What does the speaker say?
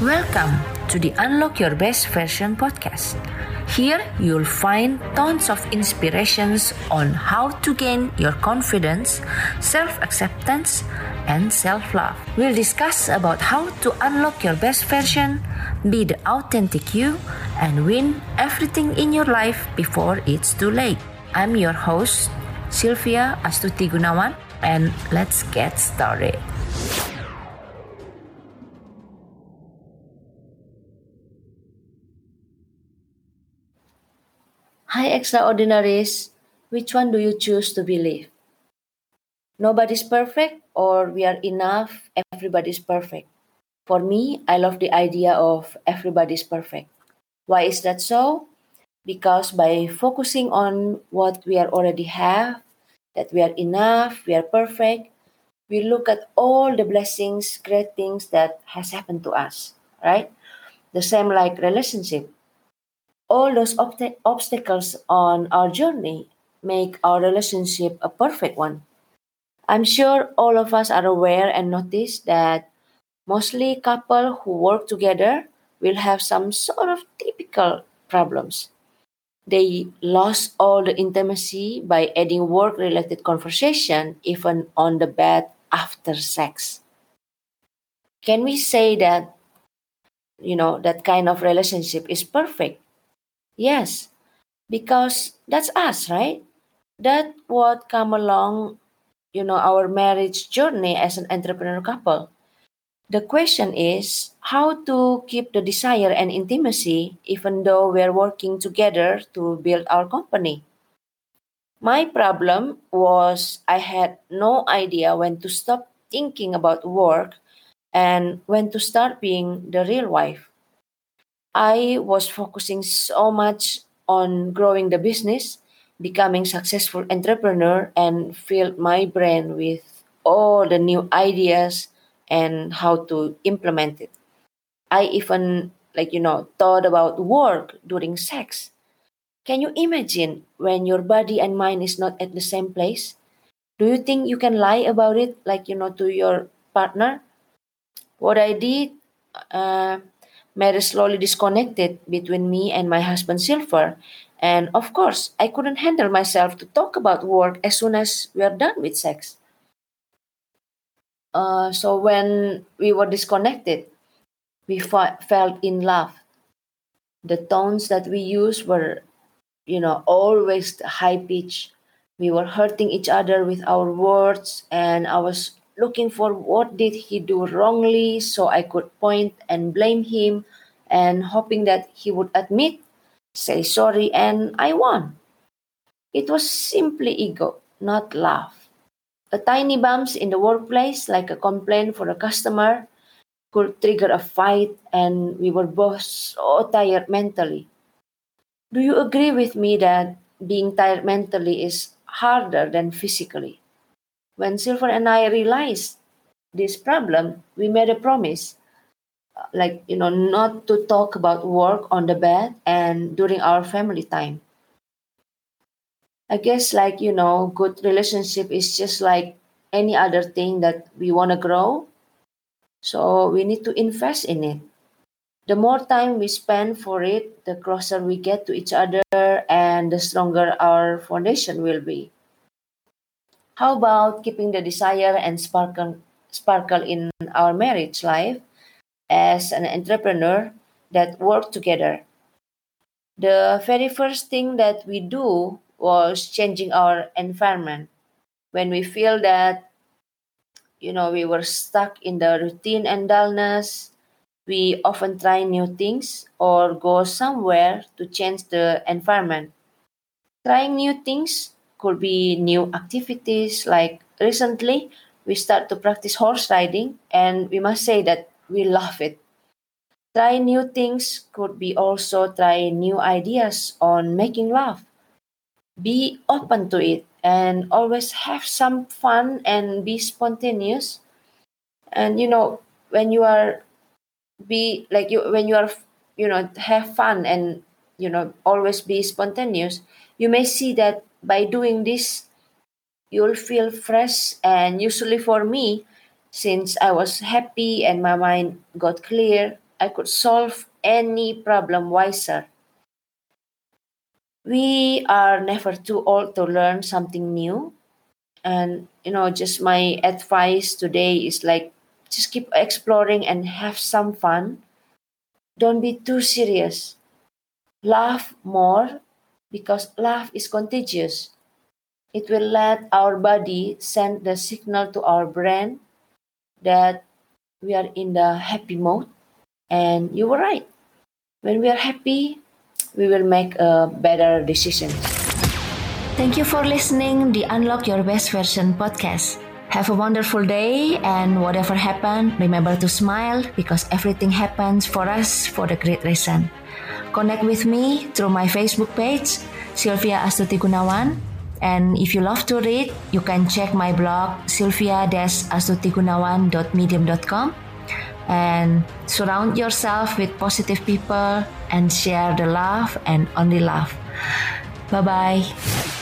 Welcome to the Unlock Your Best Version podcast. Here you'll find tons of inspirations on how to gain your confidence, self-acceptance, and self-love. We'll discuss about how to unlock your best version, be the authentic you, and win everything in your life before it's too late. I'm your host, Sylvia Astuti Gunawan, and let's get started. Hi, extraordinaries. Which one do you choose to believe? Nobody's perfect, or we are enough, everybody's perfect. For me, I love the idea of everybody's perfect. Why is that so? Because by focusing on what we are already have, that we are enough, we are perfect, we look at all the blessings, great things that has happened to us, right? The same like relationship all those obst- obstacles on our journey make our relationship a perfect one. I'm sure all of us are aware and notice that mostly couple who work together will have some sort of typical problems. They lost all the intimacy by adding work related conversation even on the bed after sex. Can we say that you know that kind of relationship is perfect? Yes, because that's us, right? That what come along, you know, our marriage journey as an entrepreneur couple. The question is how to keep the desire and intimacy even though we're working together to build our company. My problem was I had no idea when to stop thinking about work and when to start being the real wife. I was focusing so much on growing the business, becoming successful entrepreneur and filled my brain with all the new ideas and how to implement it. I even like you know thought about work during sex. Can you imagine when your body and mind is not at the same place? Do you think you can lie about it like you know to your partner? What I did uh, Mary slowly disconnected between me and my husband Silver. And of course, I couldn't handle myself to talk about work as soon as we are done with sex. Uh, so when we were disconnected, we felt in love. The tones that we used were, you know, always high pitch. We were hurting each other with our words, and I was looking for what did he do wrongly so I could point and blame him and hoping that he would admit, say sorry, and I won. It was simply ego, not love. A tiny bumps in the workplace, like a complaint for a customer, could trigger a fight, and we were both so tired mentally. Do you agree with me that being tired mentally is harder than physically? When Silver and I realized this problem, we made a promise uh, like you know not to talk about work on the bed and during our family time. I guess like you know good relationship is just like any other thing that we want to grow. So we need to invest in it. The more time we spend for it the closer we get to each other and the stronger our foundation will be how about keeping the desire and sparkle sparkle in our marriage life as an entrepreneur that work together. The very first thing that we do was changing our environment. When we feel that, you know, we were stuck in the routine and dullness, we often try new things or go somewhere to change the environment. Trying new things could be new activities like recently we start to practice horse riding and we must say that we love it. Try new things could be also try new ideas on making love. Be open to it and always have some fun and be spontaneous. And you know, when you are be like you when you are you know have fun and you know always be spontaneous, you may see that by doing this you'll feel fresh and usually for me since I was happy and my mind got clear, I could solve any problem wiser. We are never too old to learn something new. And, you know, just my advice today is like just keep exploring and have some fun. Don't be too serious. Laugh more because love is contagious. It will let our body send the signal to our brain that we are in the happy mode. And you were right. When we are happy, we will make a better decision. Thank you for listening the Unlock Your Best Version podcast. Have a wonderful day and whatever happened, remember to smile because everything happens for us for the great reason. Connect with me through my Facebook page, Sylvia Astuti Gunawan. And if you love to read, you can check my blog, sylvia-astutigunawan.medium.com and surround yourself with positive people and share the love and only love. Bye bye.